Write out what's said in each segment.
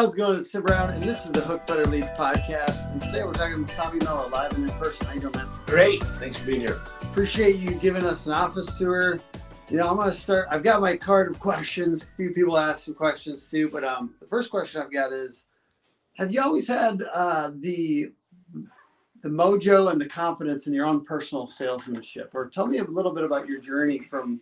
how's it going? It's Tim Brown, and this is the Hook Better Leads podcast. And today we're talking with Tommy Mello live and in person. How you doing, man? Great. Thanks for being here. Appreciate you giving us an office tour. You know, I'm going to start. I've got my card of questions. A few people asked some questions too, but um, the first question I've got is: Have you always had uh, the the mojo and the confidence in your own personal salesmanship? Or tell me a little bit about your journey from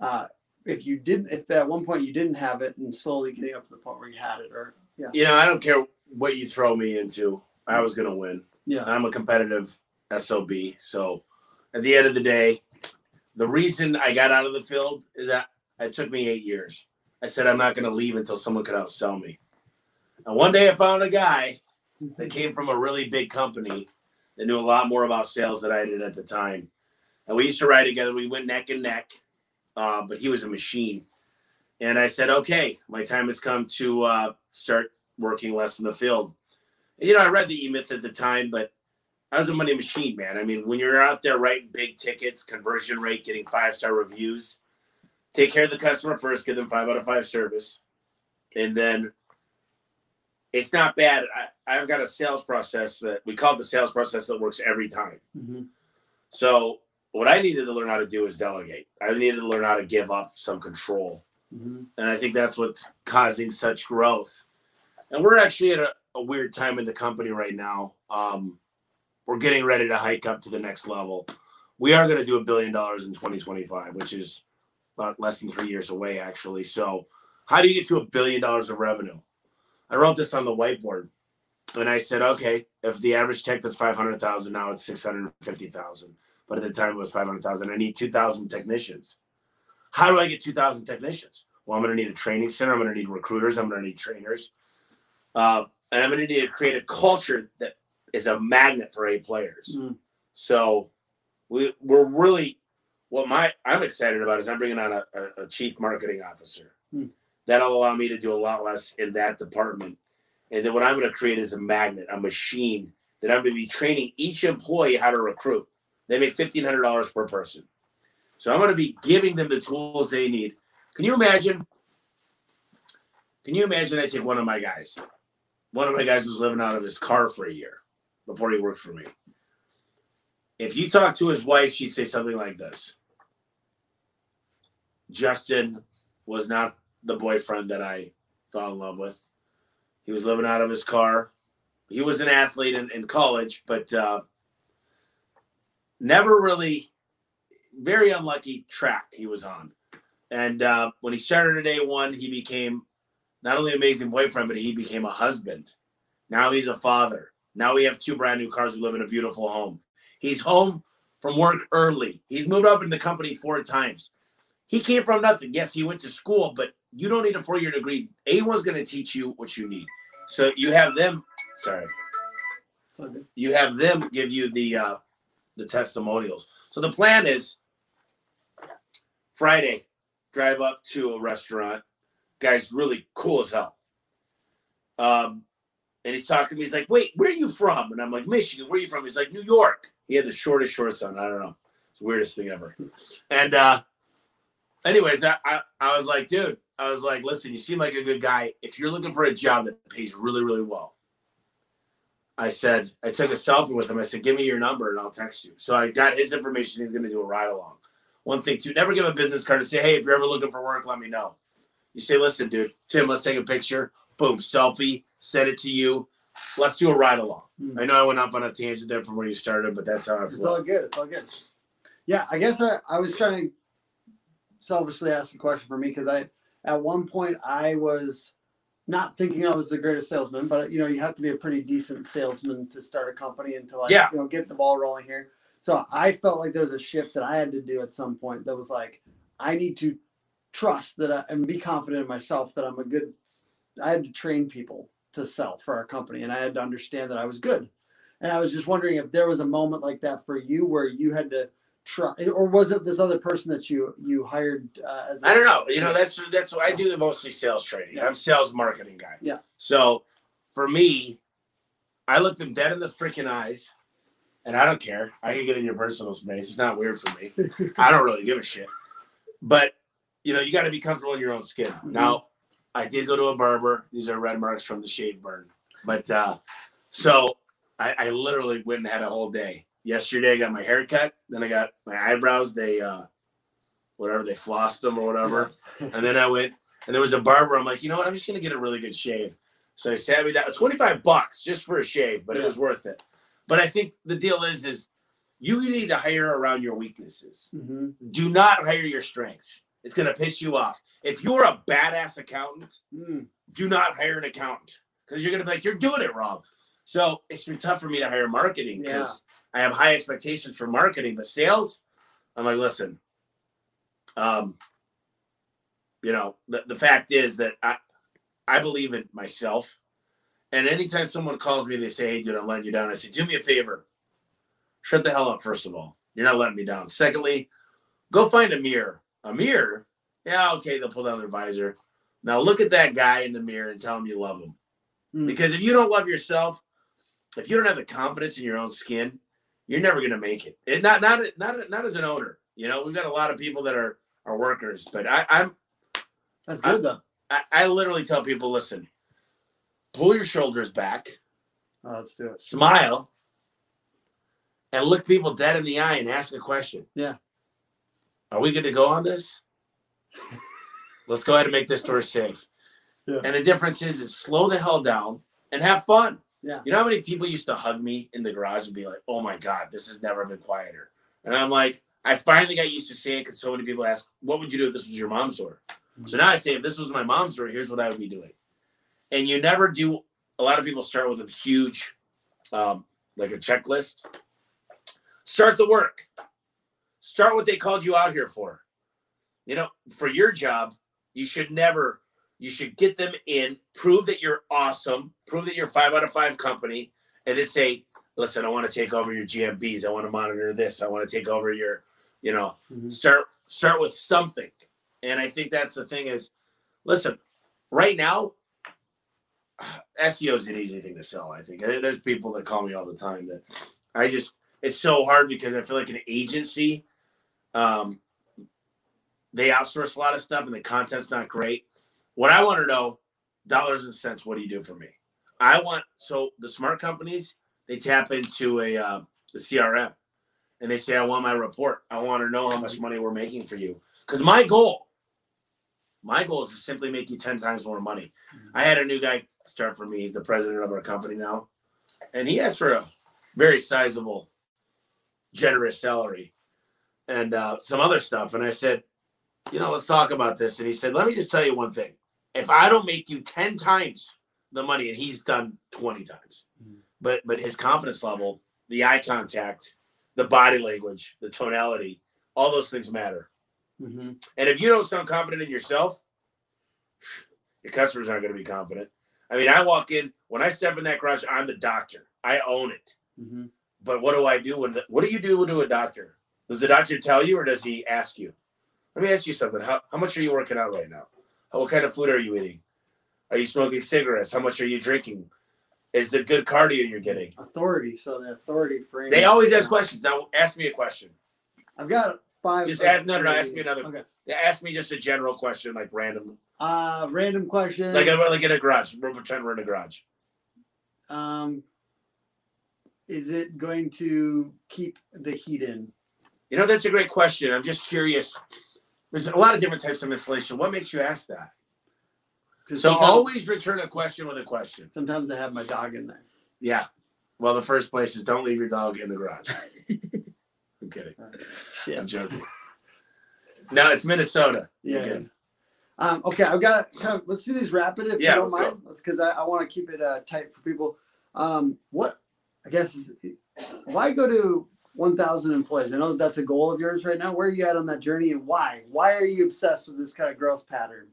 uh, if you didn't, if at one point you didn't have it, and slowly getting up to the point where you had it, or yeah, You know, I don't care what you throw me into. I was gonna win. yeah, I'm a competitive SOB. So at the end of the day, the reason I got out of the field is that it took me eight years. I said I'm not gonna leave until someone could outsell me. And one day I found a guy that came from a really big company that knew a lot more about sales than I did at the time. And we used to ride together. We went neck and neck, uh, but he was a machine. And I said, okay, my time has come to uh, start working less in the field. And, you know, I read the E Myth at the time, but I was a money machine, man. I mean, when you're out there writing big tickets, conversion rate, getting five star reviews, take care of the customer first, give them five out of five service. And then it's not bad. I, I've got a sales process that we call the sales process that works every time. Mhm. So what I needed to learn how to do is delegate. I needed to learn how to give up some control. Mhm. And I think that's what's causing such growth. And we're actually at a, a weird time in the company right now. Um, we're getting ready to hike up to the next level. We are going to do a billion dollars in 2025, which is about less than three years away, actually. So, how do you get to a billion dollars of revenue? I wrote this on the whiteboard, and I said, okay, if the average tech does 500,000, now it's 650,000. But at the time, it was 500,000. I need 2,000 technicians. How do I get 2,000 technicians? Well, I'm going to need a training center. I'm going to need recruiters. I'm going to need trainers. Uh, and I'm going to need to create a culture that is a magnet for A players. Mm. So we, we're really, what my I'm excited about is I'm bringing on a, a, a chief marketing officer. Hmm. That'll allow me to do a lot less in that department. And then what I'm going to create is a magnet, a machine that I'm going to be training each employee how to recruit. They make $1,500 per person. So I'm going to be giving them the tools they need. Can you imagine? Can you imagine I take one of my guys? One of my guys was living out of his car for a year before he worked for me. If you talk to his wife, she'd say something like this Justin was not the boyfriend that I fell in love with. He was living out of his car. He was an athlete in, in college, but uh, never really, very unlucky track he was on. And uh, when he started at day one, he became not only an amazing boyfriend, but he became a husband. Now he's a father. Now we have two brand new cars. We live in a beautiful home. He's home from work early. He's moved up in the company four times. He came from nothing. Yes, he went to school, but you don't need a four year degree. A1's going to teach you what you need. So you have them, sorry, you have them give you the uh, the testimonials. So the plan is Friday, drive up to a restaurant. Guy's really cool as hell. Um, and he's talking to me. He's like, "Wait, where are you from?" And I'm like, "Michigan." Where are you from? He's like, "New York." He had the shortest shorts on. I don't know. It's the weirdest thing ever. And uh, anyways, I, I I was like, dude, I was like, listen, you seem like a good guy. If you're looking for a job that pays really, really well, I said, I took a selfie with him. I said, give me your number and I'll text you. So I got his information. He's going to do a ride along. One thing, too, never give a business card to say, hey, if you're ever looking for work, let me know. You say, listen, dude, Tim, let's take a picture. Boom, selfie, send it to you. Let's do a ride along. Hmm. I know I went off on a tangent there from where you started, but that's how I It's all good. It's all good. Yeah, I guess I, I was trying to selfishly ask the question for me because I at one point I was not thinking I was the greatest salesman, but you know you have to be a pretty decent salesman to start a company and to like Yeah. you know get the ball rolling here. So I felt like there was a shift that I had to do at some point that was like I need to trust that I, and be confident in myself that I'm a good. I had to train people to sell for our company, and I had to understand that I was good. And I was just wondering if there was a moment like that for you where you had to try, or was it this other person that you you hired uh, as? I don't know. You know, that's that's what I do. The mostly sales training. Yeah. I'm sales marketing guy. Yeah. So for me, I look them dead in the freaking eyes, and I don't care. I can get in your personal space. It's not weird for me. I don't really give a shit. But you know, you got to be comfortable in your own skin. Mm-hmm. Now, I did go to a barber. These are red marks from the shave burn. But uh, so I, I literally went and had a whole day. Yesterday I got my hair cut. Then I got my eyebrows. They uh, whatever they flossed them or whatever. and then I went and there was a barber. I'm like, you know what? I'm just gonna get a really good shave. So I sat me down. 25 bucks just for a shave, but it was worth it. But I think the deal is is you need to hire around your weaknesses hmm do not hire your strengths. It's going to piss you off. If you're a badass accountant, Mm. do not hire an accountant because you're going to be like, you're doing it wrong. So it's been tough for me to hire marketing because I have high expectations for marketing, but sales, I'm like, listen, um, you know, the, the fact is that I, I believe in myself. And anytime someone calls me, they say, hey, dude, I'm letting you down. I say, do me a favor. Shut the hell up, first of all. You're not letting me down. Secondly, go find a mirror. A mirror? Yeah, okay, they'll pull down their visor. Now look at that guy in the mirror and tell him you love him. Mm. Because if you don't love yourself, if you don't have the confidence in your own skin, you're never gonna make it. it not not not not as an owner. You know, we've got a lot of people that are are workers, but I, I'm That's good though. I, I literally tell people, listen, pull your shoulders back, Oh, let's do it. smile, and look people dead in the eye and ask a question. Yeah. Are we good to go on this? Let's go ahead and make this tour safe. Yeah. And the difference is, is slow the hell down and have fun. Yeah. You know how many people used to hug me in the garage and be like, "Oh my god, this has never been quieter," and I'm like, I finally got used to saying because so many people ask, "What would you do if this was your mom's door?" So now I say, if this was my mom's door, here's what I would be doing. And you never do. A lot of people start with a huge, um, like a checklist. Start the work. Start what they called you out here for. You know, for your job, you should never. You should get them in, prove that you're awesome, prove that you're five out of five company, and then say, "Listen, I want to take over your GMBs. I want to monitor this. I want to take over your, you know, Mhm. start start with something." And I think that's the thing is, listen, right now, SEO is an easy thing to sell. I think there's people that call me all the time that I just it's so hard because I feel like an agency, um, they outsource a lot of stuff and the content's not great. What I want to know, dollars and cents, what do you do for me? I want so the smart companies they tap into a uh, the CRM and they say I want my report. I want to know how much money we're making for you because my goal, my goal is to simply make you ten times more money. I had a new guy start for me. He's the president of our company now, and he asked for a very sizable, generous salary and uh, some other stuff. And I said, you know, let's talk about this. And he said, let me just tell you one thing. If I don't make you 10 times the money, and he's done 20 times, Mhm. but but his confidence level, the eye contact, the body language, the tonality, all those things matter. hmm And if you don't sound confident in yourself, your customers aren't going to be confident. I mean, I walk in when I step in that garage, I'm the doctor. I own it. hmm But what do I do when? The, what do you do to a doctor? Does the doctor tell you, or does he ask you? Let me ask you something. How, how much are you working out right now? What kind of food are you eating? Are you smoking cigarettes? How much are you drinking? Is the good cardio you're getting? Authority. So the authority frame. They always ask questions. Now, ask me a question. I've got five. Just add- no, no, no, ask me another- Okay. Ask me just a general question, like random, Uh, random question. like like in a garage. We're pretending we're in a garage. um, is it going to keep the heat in? You know, that's a great question. I'm just curious. There's a lot of different types of installation. What makes you ask that? So always return a question with a question. Sometimes I have my dog in there. Yeah. Well, the first place is don't leave your dog in the garage. I'm kidding. I'm joking. No, it's Minnesota. Yeah. good. Um, okay, I've got kind of, let's do these rapid if Yeah, you don't let's mind. Let's because I, I want to keep it uh, tight for people. Um, what I guess is why go to 1,000 employees? I know that that's a goal of yours right now. Where are you at on that journey and why? Why are you obsessed with this kind of growth pattern?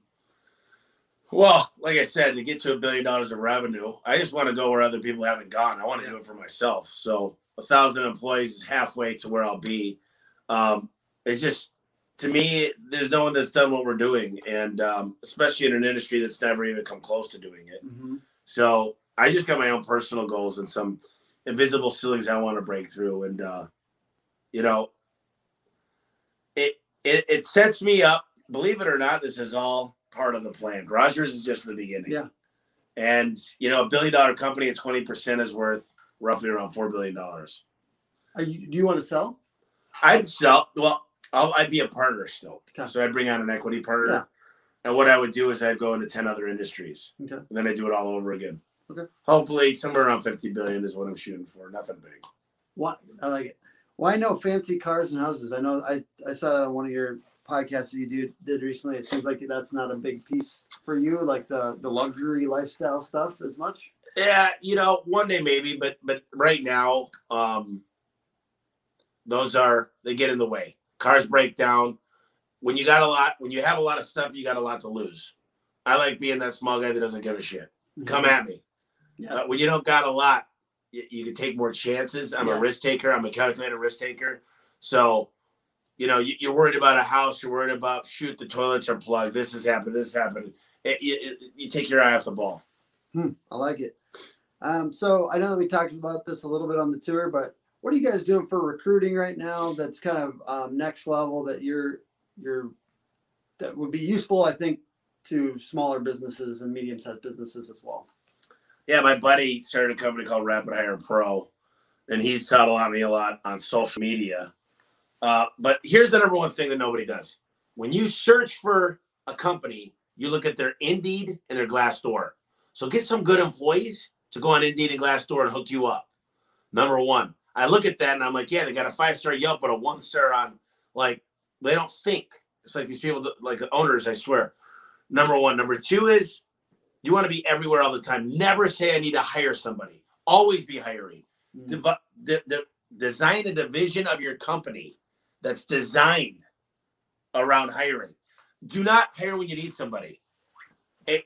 Well, like I said, to get to a billion dollars of revenue, I just want to go where other people haven't gone. I want to do it for myself. So a thousand employees is halfway to where I'll be. Um, it's just to me, there's no one that's done what we're doing, and um, especially in an industry that's never even come close to doing it. Mm-hmm. So I just got my own personal goals and some invisible ceilings I want to break through. And uh, you know, it it it sets me up. Believe it or not, this is all part of the plan. Rogers is just the beginning. Yeah. And you know, a billion dollar company at twenty percent is worth roughly around four billion dollars. You, do you want to sell? I'd sell. Well, I'll, I'd be a partner still. Okay. So I'd bring on an equity partner. Yeah. And what I would do is I'd go into ten other industries. Okay. And then I do it all over again. Okay. Hopefully, somewhere around fifty billion is what I'm shooting for. Nothing big. Why I like it. Why no fancy cars and houses? I know I, I saw that on one of your podcasts that you did did recently. It seems like that's not a big piece for you, like the the luxury lifestyle stuff as much. Yeah, you know, one day maybe, but but right now, um, those are they get in the way. Cars break down. When you got a lot, when you have a lot of stuff, you got a lot to lose. I like being that small guy that doesn't give a shit. Come at me. Yeah. Uh, when you don't got a lot, you, you can take more chances. I'm Yeah. a risk taker. I'm a calculated risk taker. So, you know, you, you're worried about a house. You're worried about shoot the toilets are plugged. This has happened. This happened. It, you, it- you take your eye off the ball. Hmm, I like it. Um, so I know that we talked about this a little bit on the tour, but what are you guys doing for recruiting right now? That's kind of um, next level that you're you're that would be useful, I think, to smaller businesses and medium sized businesses as well. Yeah, my buddy started a company called Rapid Hire Pro, and he's taught a lot of me a lot on social media. Uh, but here's the number one thing that nobody does: when you search for a company, you look at their Indeed and their Glassdoor. So get some good employees to go on Indeed and Glassdoor and hook you up. Number one, I look at that and I'm like, yeah, they got a five star Yelp, but a one star on like they don't think. It's like these people, like the owners, I swear. Number one. Number two is you want to be everywhere all the time. Never say I need to hire somebody. Always be hiring. Mm. Dev- de- de- design a division of your company that's designed around hiring. Do not hire when you need somebody. It-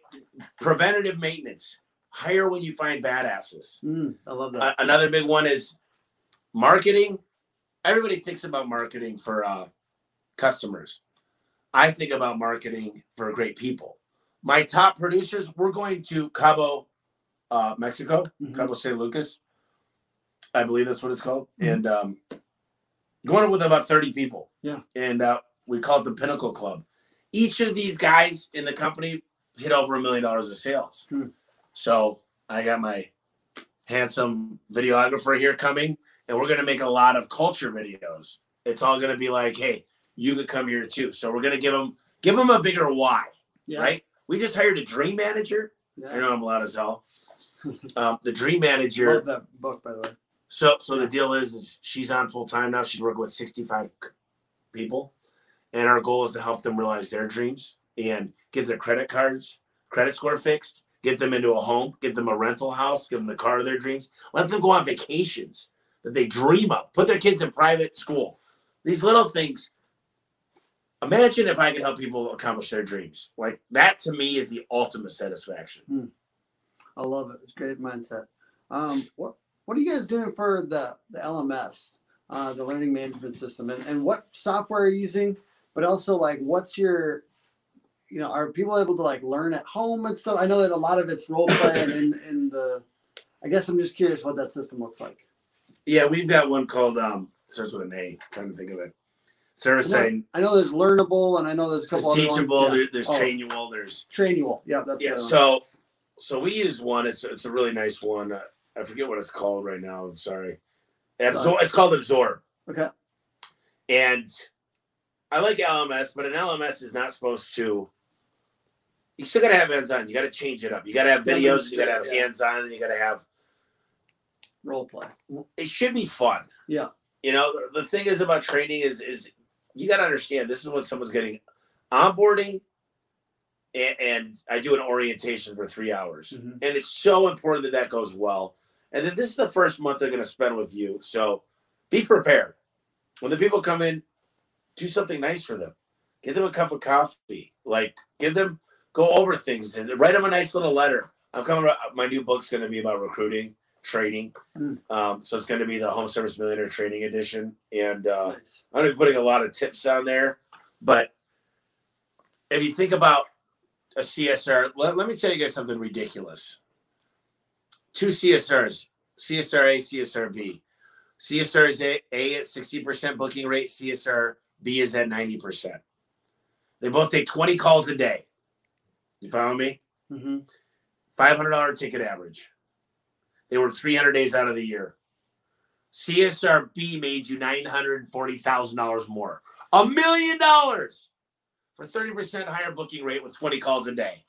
preventative maintenance. Hire when you find badasses. Mm, I love that. Another big one is marketing. Everybody thinks about marketing for uh, customers. I think about marketing for great people. My top producers, we're going to Cabo, uh, Mexico, Mhm. Cabo San Lucas. I believe that's what it's called. Mhm. And um, going with about 30 people. Yeah. And uh, we call it the Pinnacle Club. Each of these guys in the company hit over a million dollars of sales. Hmm. So I got my handsome videographer here coming, and we're going to make a lot of culture videos. It's all going to be like, hey, you could come here too. So we're going to give them give them a bigger why, yeah. right? We just hired a dream manager. I know I'm loud as hell. Um, the dream manager. Love that book, by the way. So so the deal is is she's on full time now. She's working with 65 people. And our goal is to help them realize their dreams and get their credit cards, credit score fixed, get them into a home, get them a rental house, give them the car of their dreams, let them go on vacations that they dream of, put their kids in private school. These little things. Imagine if I could help people accomplish their dreams. Like that to me is the ultimate satisfaction. I love it. It's a great mindset. Um, what What are you guys doing for the the LMS, uh, the learning management system, and, and what software are you using? But also, like, what's your, you know, are people able to like learn at home and stuff? I know that a lot of it's role play and in, in the. I guess I'm just curious what that system looks like. Yeah, we've got one called um starts with an A. trying to think of it. Service I know, setting. I know there's learnable, and I know there's a There's couple other teachable. ones. Yeah. There, there's Oh. trainable. There's Trainual. Yeah, that's yeah. the other one. So so we use one. It's it's a really nice one. Uh, I forget what it's called right now. I'm sorry. Absor- it's called Absorb, okay. and I like LMS, but an LMS is not supposed to. You still gotta have hands on. You gotta change it up. You gotta have videos. You gotta have yeah. hands on. And you gotta have. Role play. It should be fun. Yeah. You know the, the thing is about training is is you gotta understand this is when someone's getting onboarding, and, and I do an orientation for three hours. Mhm. and it's so important that that goes well. And then this is the first month they're going to spend with you, so be prepared. When the people come in, do something nice for them. Give them a cup of coffee. Like give them go over things and write them a nice little letter. I'm coming. My new book's going to be about recruiting, training. Mm. Um, so it's going to be the Home Service Millionaire Training Edition, and uh, Nice. I'm going to be putting a lot of tips on there. But if you think about a CSR, let, let me tell you guys something ridiculous. Two CSRs, CSR A, CSR B. CSR is A, A at 60% booking rate, CSR B is at 90%. They both take 20 calls a day. You follow me? Mm-hmm. $500 ticket average. They were 300 days out of the year. CSRB made you $940,000 more. A million dollars for 30% higher booking rate with 20 calls a day.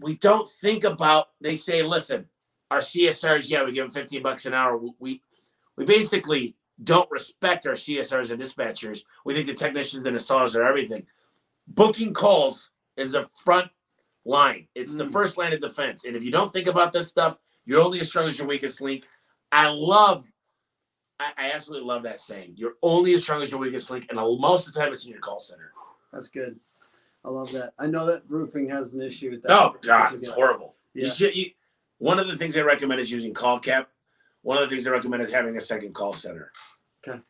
We don't think about, they say, listen, our CSRs, yeah, we give them 15 bucks an hour. We we basically don't respect our CSRs and dispatchers. We think the technicians and installers are everything. Booking calls is the front line. It's the Mm. first line of defense. And if you don't think about this stuff, you're only as strong as your weakest link. I love, I, I absolutely love that saying. You're only as strong as your weakest link, and most of the time it's in your call center. That's good. I love that. I know that roofing has an issue with that. Oh God, it's horrible. You Yeah. should. You, one of the things I recommend is using call cap. One of the things I recommend is having a second call center. Okay.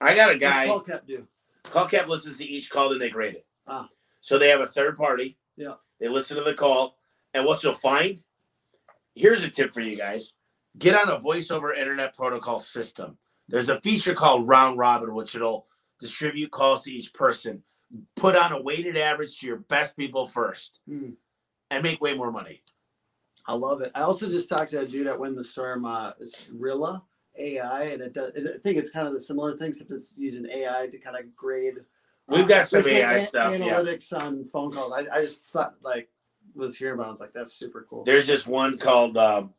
I got a What's guy. call cap do? Call cap listens to each call and they grade it. Ah. So they have a third party. Yeah. They listen to the call. And what you'll find, here's a tip for you guys. Get on a voice over internet protocol system. There's a feature called round robin, which it'll distribute calls to each person. Put on a weighted average to your best people first Hmm. and make way more money. I love it. I also just talked to a dude at Win the Storm. Uh, Rilla AI, and it does. I think it's kind of the similar thing, except it's using AI to kind of grade. We've uh, got some AI stuff, yeah. Analytics on phone calls. I, I just saw, like was hearing about. I was like, that's super cool. There's this one called um,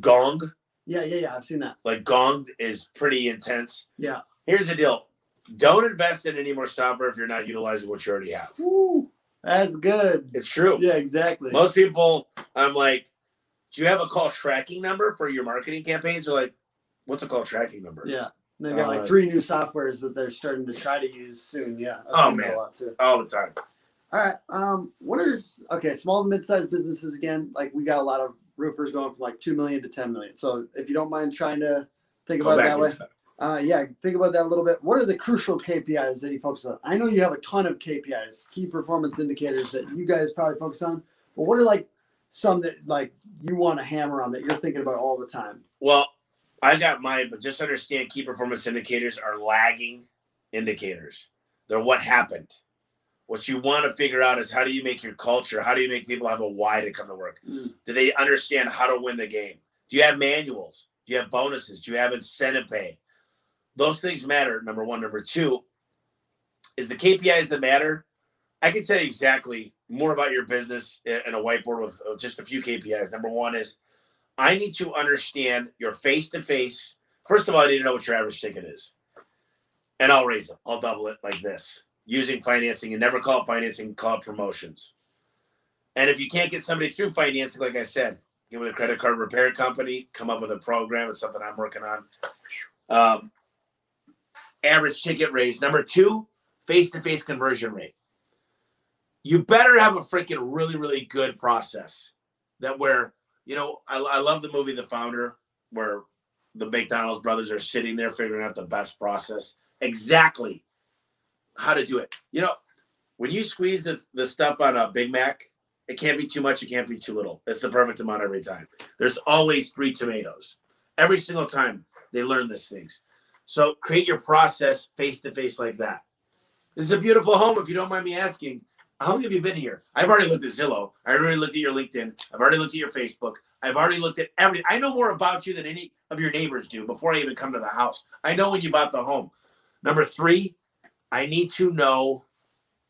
Gong. yeah, yeah, yeah. I've seen that. Like Gong is pretty intense. Yeah. Here's the deal. Don't invest in any more software if you're not utilizing what you already have. Woo, that's good. It's true. Yeah, exactly. Most people, I'm like, do you have a call tracking number for your marketing campaigns? They're like, what's a call tracking number? Yeah. They've got like Uh, three new softwares that they're starting to try to use soon. Yeah. I've Oh, man. A lot too. All the time. All right. Um, what are okay, small and mid-sized businesses again? Like we got a lot of roofers going from like two million to ten million. So if you don't mind trying to think Go about it that way. Uh, yeah, think about that a little bit. What are the crucial KPIs that you focus on? I know you have a ton of KPIs, key performance indicators that you guys probably focus on. But what are like some that like you want to hammer on that you're thinking about all the time? Well, I got mine, but just understand key performance indicators are lagging indicators. They're what happened. What you want to figure out is how do you make your culture, how do you make people have a why to come to work? Mm. Do they understand how to win the game? Do you have manuals? Do you have bonuses? Do you have incentive pay? Those things matter. Number one. Number two is the KPIs that matter. I can tell you exactly more about your business in a whiteboard with uh, just a few KPIs. Number one is I need to understand your face to face. First of all, I need to know what your average ticket is. And I'll raise it. I'll double it like this using financing and never call it financing, call it promotions. And if you can't get somebody through financing, like I said, get with a credit card repair company, come up with a program. It's something I'm working on. Um, average ticket raise. Number two, face to face conversion rate. You better have a freaking really, really good process that where, you know, I, I love the movie The Founder, where the McDonald's brothers are sitting there figuring out the best process exactly how to do it. You know, when you squeeze the, the stuff on a Big Mac, it can't be too much, it can't be too little. It's the perfect amount every time. There's always three tomatoes. Every single time they learn these things. So create your process face to face like that. This is a beautiful home, if you don't mind me asking. How long have you been here? I've already looked at Zillow. I've already looked at your LinkedIn. I've already looked at your Facebook. I've already looked at everything. I know more about you than any of your neighbors do before I even come to the house. I know when you bought the home. Number three, I need to know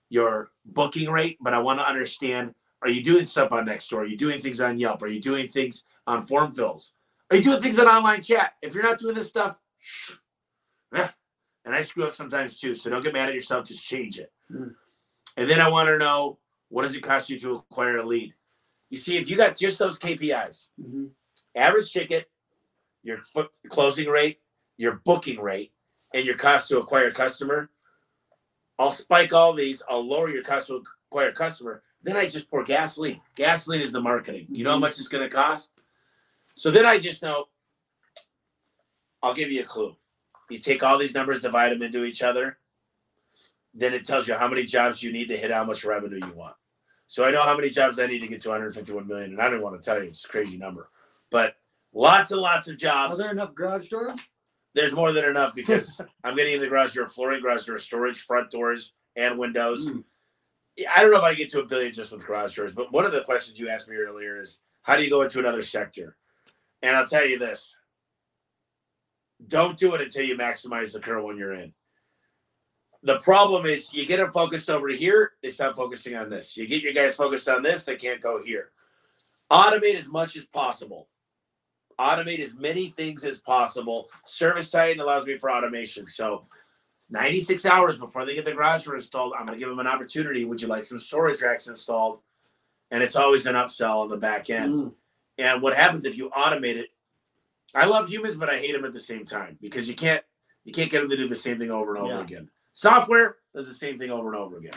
your booking rate, but I want to understand are you doing stuff on Nextdoor? Are you doing things on Yelp? Are you doing things on form fills? Are you doing things on online chat? If you're not doing this stuff, shh. Eh. and I screw up sometimes too, so don't get mad at yourself, just change it. Mm. And then I want to know what does it cost you to acquire a lead? You see, if you got just those KPIs, Mhm. average ticket, your foot closing rate, your booking rate, and your cost to acquire a customer, I'll spike all these. I'll lower your cost to acquire a customer. Then I just pour gasoline. Gasoline is the marketing. You know how Mhm. much it's going to cost? So then I just know. I'll give you a clue. You take all these numbers, divide them into each other. Then it tells you how many jobs you need to hit how much revenue you want. So I know how many jobs I need to get to 151 million, and I don't want to tell you it's a crazy number, but lots and lots of jobs. Are there enough garage doors? There's more than enough because I'm getting into the garage door, flooring, garage door, storage, front doors, and windows. Mm. I don't know if I get to a billion just with garage doors, but one of the questions you asked me earlier is how do you go into another sector? And I'll tell you this don't do it until you maximize the current one you're in. The problem is you get them focused over here, they stop focusing on this. You get your guys focused on this, they can't go here. Automate as much as possible. Automate as many things as possible. Service Titan allows me for automation. So 96 hours before they get the garage door installed, I'm going to give them an opportunity. Would you like some storage racks installed? And it's always an upsell on the back end. Mm. And what happens if you automate it? I love humans, but I hate them at the same time because you can't you can't get them to do the same thing over and over Yeah. again. Software does the same thing over and over again.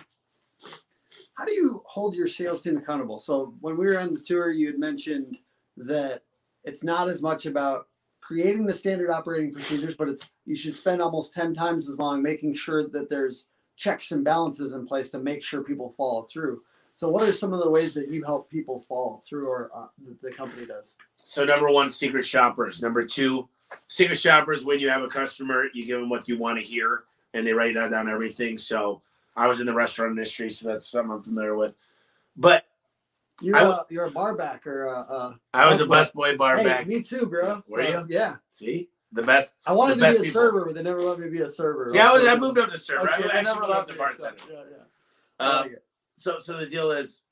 How do you hold your sales team accountable? So when we were on the tour, you had mentioned that it's not as much about creating the standard operating procedures, but it's you should spend almost 10 times as long making sure that there's checks and balances in place to make sure people follow through. So what are some of the ways that you help people follow through or uh, that the company does? So number one, secret shoppers. Number two, secret shoppers. When you have a customer, you give them what you want to hear, and they write down everything. So I was in the restaurant industry, so that's something I'm familiar with. But You're, I a, w- you're a bar back or a, uh, a uh, I was a Busboy. bar hey, back. me too, bro. Were So, you? Yeah. See, the best. I wanted The to best be a people. server, but they never let me be a server. See, I was I moved up to server. Okay, I actually never moved up to me, so, center. Yeah, yeah. Uh, like so so the deal is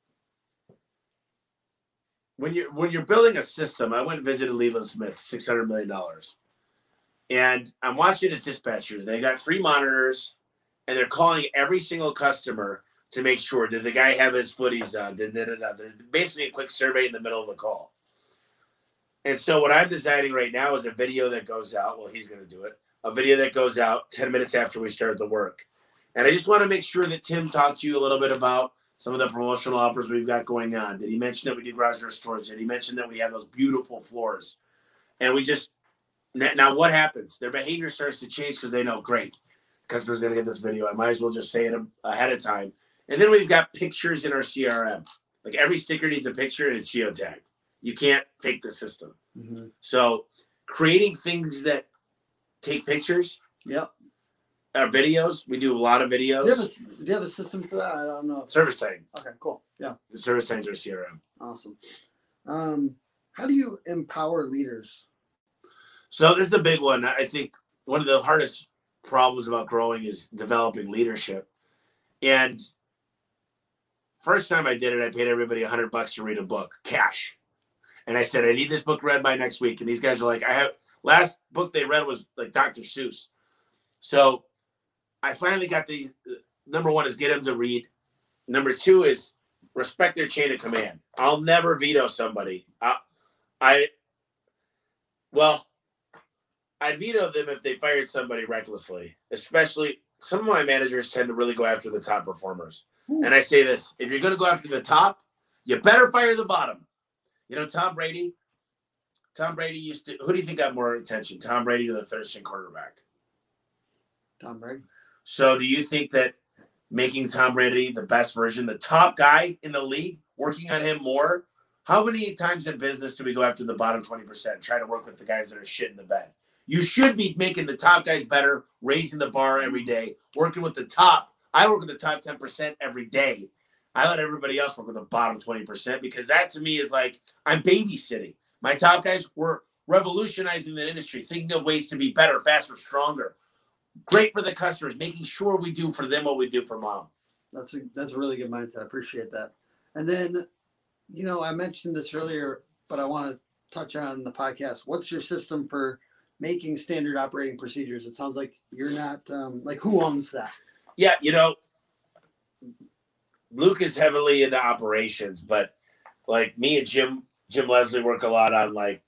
when you're when you're building a system i went and visited leland smith $600 million and i'm watching his dispatchers they got three monitors and they're calling every single customer to make sure did the guy have his footies on did, did, did, did. basically a quick survey in the middle of the call and so what i'm designing right now is a video that goes out well he's going to do it a video that goes out 10 minutes after we start the work and i just want to make sure that tim talked to you a little bit about some of the promotional offers we've got going on. Did he mention that we do garage door storage? Did he mention that we have those beautiful floors? And we just now now what happens? Their behavior starts to change because they know, great, customer's gonna get this video. I might as well just say it ahead of time. And then we've got pictures in our CRM. Like every sticker needs a picture and it's geotagged. You can't fake the system. Mhm. So creating things that take pictures Yep. our videos. We do a lot of Do you, videos. a, do you have a system for that? I don't know. Service Titan. Okay, cool. Yeah, The service times are CRM. awesome. Um, how do you empower leaders? So this is a big one. I think one of the hardest problems about growing is developing leadership. And first time I did it, I paid everybody a hundred bucks to read a book, cash. And I said, I need this book read by next week. And these guys are like, I have last book they read was like Dr. Seuss. So I finally got these. Uh, number one is get them to read. Number two is respect their chain of command. I'll never veto somebody. I, I well, I'd veto them if they fired somebody recklessly. Especially some of my managers tend to really go after the top performers. And I say this: if you're going to go after the top, you better fire the bottom. You know, Tom Brady. Tom Brady used to. Who do you think got more attention, Tom Brady or the third string quarterback? Tom Brady. So, do you think that making Tom Brady the best version, the top guy in the league, working on him more? How many times in business do we go after the bottom 20%, try to work with the guys that are shit in the bed? You should be making the top guys better, raising the bar every day, working with the top. I work with the top 10% every day. I let everybody else work with the bottom 20% because that to me is like I'm babysitting. My top guys were revolutionizing the industry, thinking of ways to be better, faster, stronger great for the customers, making sure we do for them what we do for mom. That's a that's a really good mindset. I appreciate that. And then, you know, I mentioned this earlier, but I want to touch on the podcast. What's your system for making standard operating procedures? It sounds like you're not um, like who owns that. Yeah, you know, Luke is heavily into operations, but like me and Jim, Jim Leslie work a lot on like,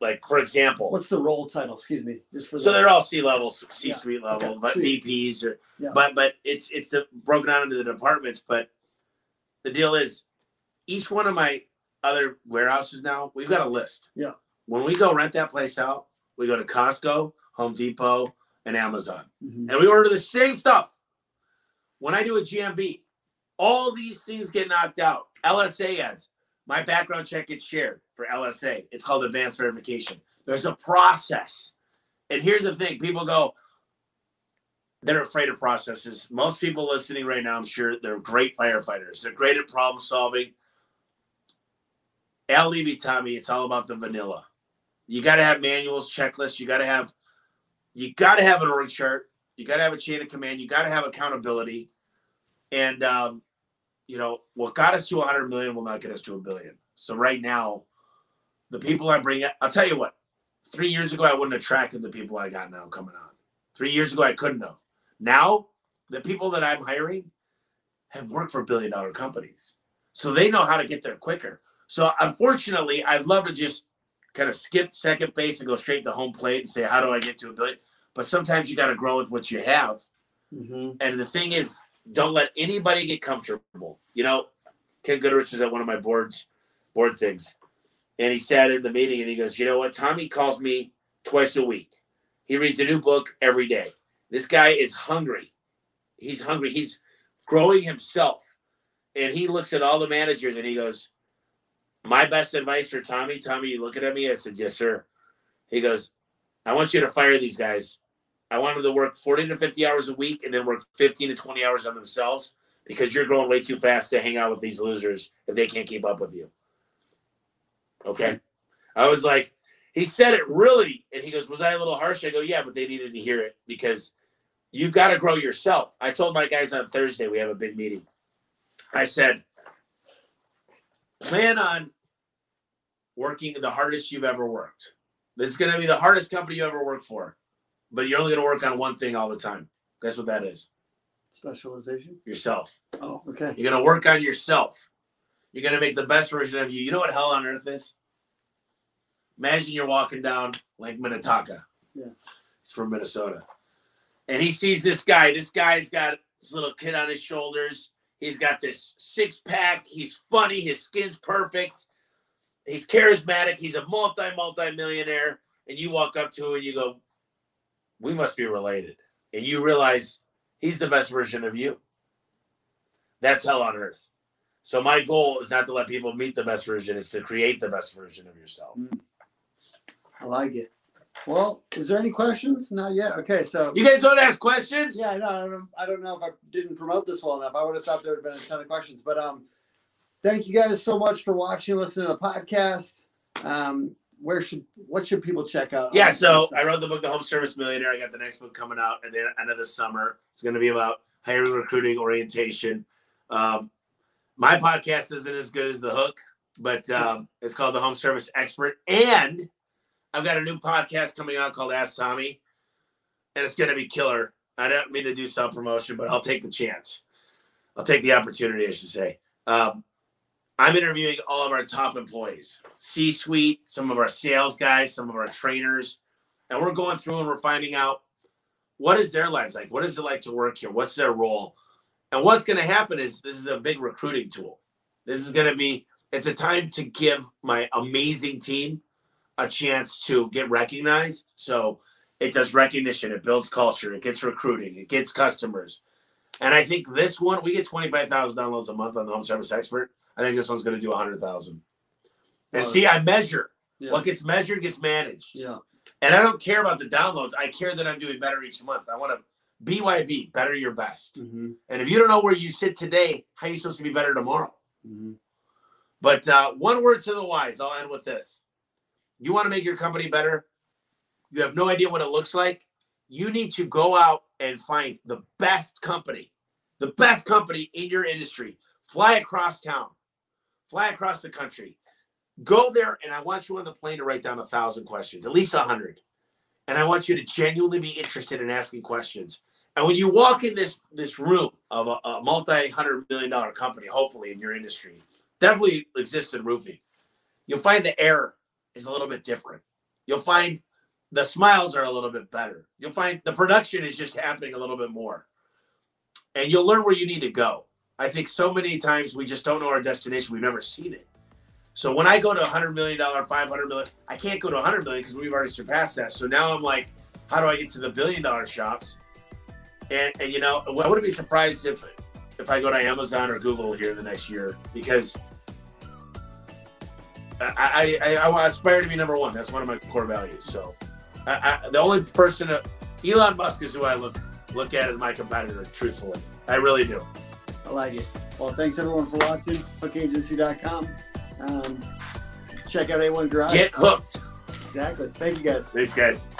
like for example, What's the role title? Excuse me, just for so the, they're all C level, C suite level, Okay, but sweet. VPs or, Yeah. but but it's it's broken down into the departments. But the deal is, each one of my other warehouses now, we've got a list. Yeah. When we go rent that place out, we go to Costco, Home Depot, and Amazon. Mhm. and we order the same stuff. When I do a GMB, all these things get knocked out. LSA ads, my background check gets shared for LSA. It's called advanced verification. There's a process. And here's the thing people go, they're afraid of processes. Most people listening right now, I'm sure they're great firefighters. They're great at problem solving. Al Levi, Tommy, it's all about the vanilla. You got to have manuals, checklists. You got to have, you got to have an org chart. You got to have a chain of command. You got to have accountability. And um, you know what got us to 100 million will not get us to a billion. So right now, the people I bring, I'll tell you what. Three years ago, I wouldn't have attracted the people I got now coming on. Three years ago, I couldn't have. Now, the people that I'm hiring have worked for billion dollar companies. So they know how to get there quicker. So unfortunately, I'd love to just kind of skip second base and go straight to home plate and say, how do I get to a billion? But sometimes you got to grow with what you have. Mm-hmm. And the thing is, don't let anybody get comfortable. You know, Ken Goodrich was at one of my boards, board things, and he sat in the meeting and he goes, you know what? Tommy calls me twice a week. He reads a new book every day. This guy is hungry. He's hungry. He's growing himself. And he looks at all the managers and he goes, My best advice for Tommy, Tommy, you looking at me? I said, Yes, sir. He goes, I want you to fire these guys. I want them to work 40 to 50 hours a week and then work 15 to 20 hours on themselves because you're growing way too fast to hang out with these losers if they can't keep up with you. Okay. I was like, he said it really, and he goes, Was I a little harsh? I go, Yeah, but they needed to hear it because you've got to grow yourself. I told my guys on Thursday, we have a big meeting. I said, Plan on working the hardest you've ever worked. This is going to be the hardest company you ever worked for, but you're only going to work on one thing all the time. Guess what that is? Specialization? Yourself. Oh, okay. You're going to work on yourself. You're going to make the best version of you. You know what hell on earth is? Imagine you're walking down Lake Minnetonka. Yeah. It's from Minnesota. And he sees this guy. This guy's got this little kid on his shoulders. He's got this six pack. He's funny. His skin's perfect. He's charismatic. He's a multi, multi millionaire. And you walk up to him and you go, We must be related. And you realize he's the best version of you. That's hell on earth. So my goal is not to let people meet the best version, it's to create the best version of yourself. Mm-hmm. I like it. Well, is there any questions? Not yet. Okay, so you guys don't ask questions. Yeah, no, I don't, I don't know if I didn't promote this well enough. I would have thought there would have been a ton of questions, but um, thank you guys so much for watching, listening to the podcast. Um, where should what should people check out? Yeah, so I wrote the book, The Home Service Millionaire. I got the next book coming out at the end of the summer. It's going to be about hiring, recruiting, orientation. Um, my podcast isn't as good as the hook, but um, it's called The Home Service Expert, and I've got a new podcast coming out called Ask Tommy, and it's going to be killer. I don't mean to do self promotion, but I'll take the chance. I'll take the opportunity, I should say. Um, I'm interviewing all of our top employees, C suite, some of our sales guys, some of our trainers, and we're going through and we're finding out what is their lives like? What is it like to work here? What's their role? And what's going to happen is this is a big recruiting tool. This is going to be, it's a time to give my amazing team a chance to get recognized. So it does recognition, it builds culture, it gets recruiting, it gets customers. And I think this one, we get 25,000 downloads a month on the home service expert. I think this one's going to do 100,000. And oh, see, I measure yeah. what gets measured gets managed. Yeah. And I don't care about the downloads. I care that I'm doing better each month. I want to BYB, better your best. Mm-hmm. And if you don't know where you sit today, how are you supposed to be better tomorrow? Mm-hmm. But uh, one word to the wise. I'll end with this you want to make your company better, you have no idea what it looks like, you need to go out and find the best company, the best company in your industry. Fly across town, fly across the country. Go there, and I want you on the plane to write down a thousand questions, at least a hundred. And I want you to genuinely be interested in asking questions. And when you walk in this this room of a, a multi hundred million dollar company, hopefully in your industry, definitely exists in roofing, you'll find the air is a little bit different. You'll find the smiles are a little bit better. You'll find the production is just happening a little bit more. And you'll learn where you need to go. I think so many times we just don't know our destination. We've never seen it. So when I go to 100 million dollar, 500 million, I can't go to 100 million because we've already surpassed that. So now I'm like, how do I get to the billion dollar shops? And and you know, I wouldn't be surprised if if I go to Amazon or Google here in the next year because I, I, I aspire to be number one. That's one of my core values. So, I, I, the only person, Elon Musk is who I look look at as my competitor, truthfully. I really do. I like it. Well, thanks everyone for watching. HookAgency.com. Um, check out A1 Garage. Get hooked. Exactly. Thank you guys. Thanks, guys.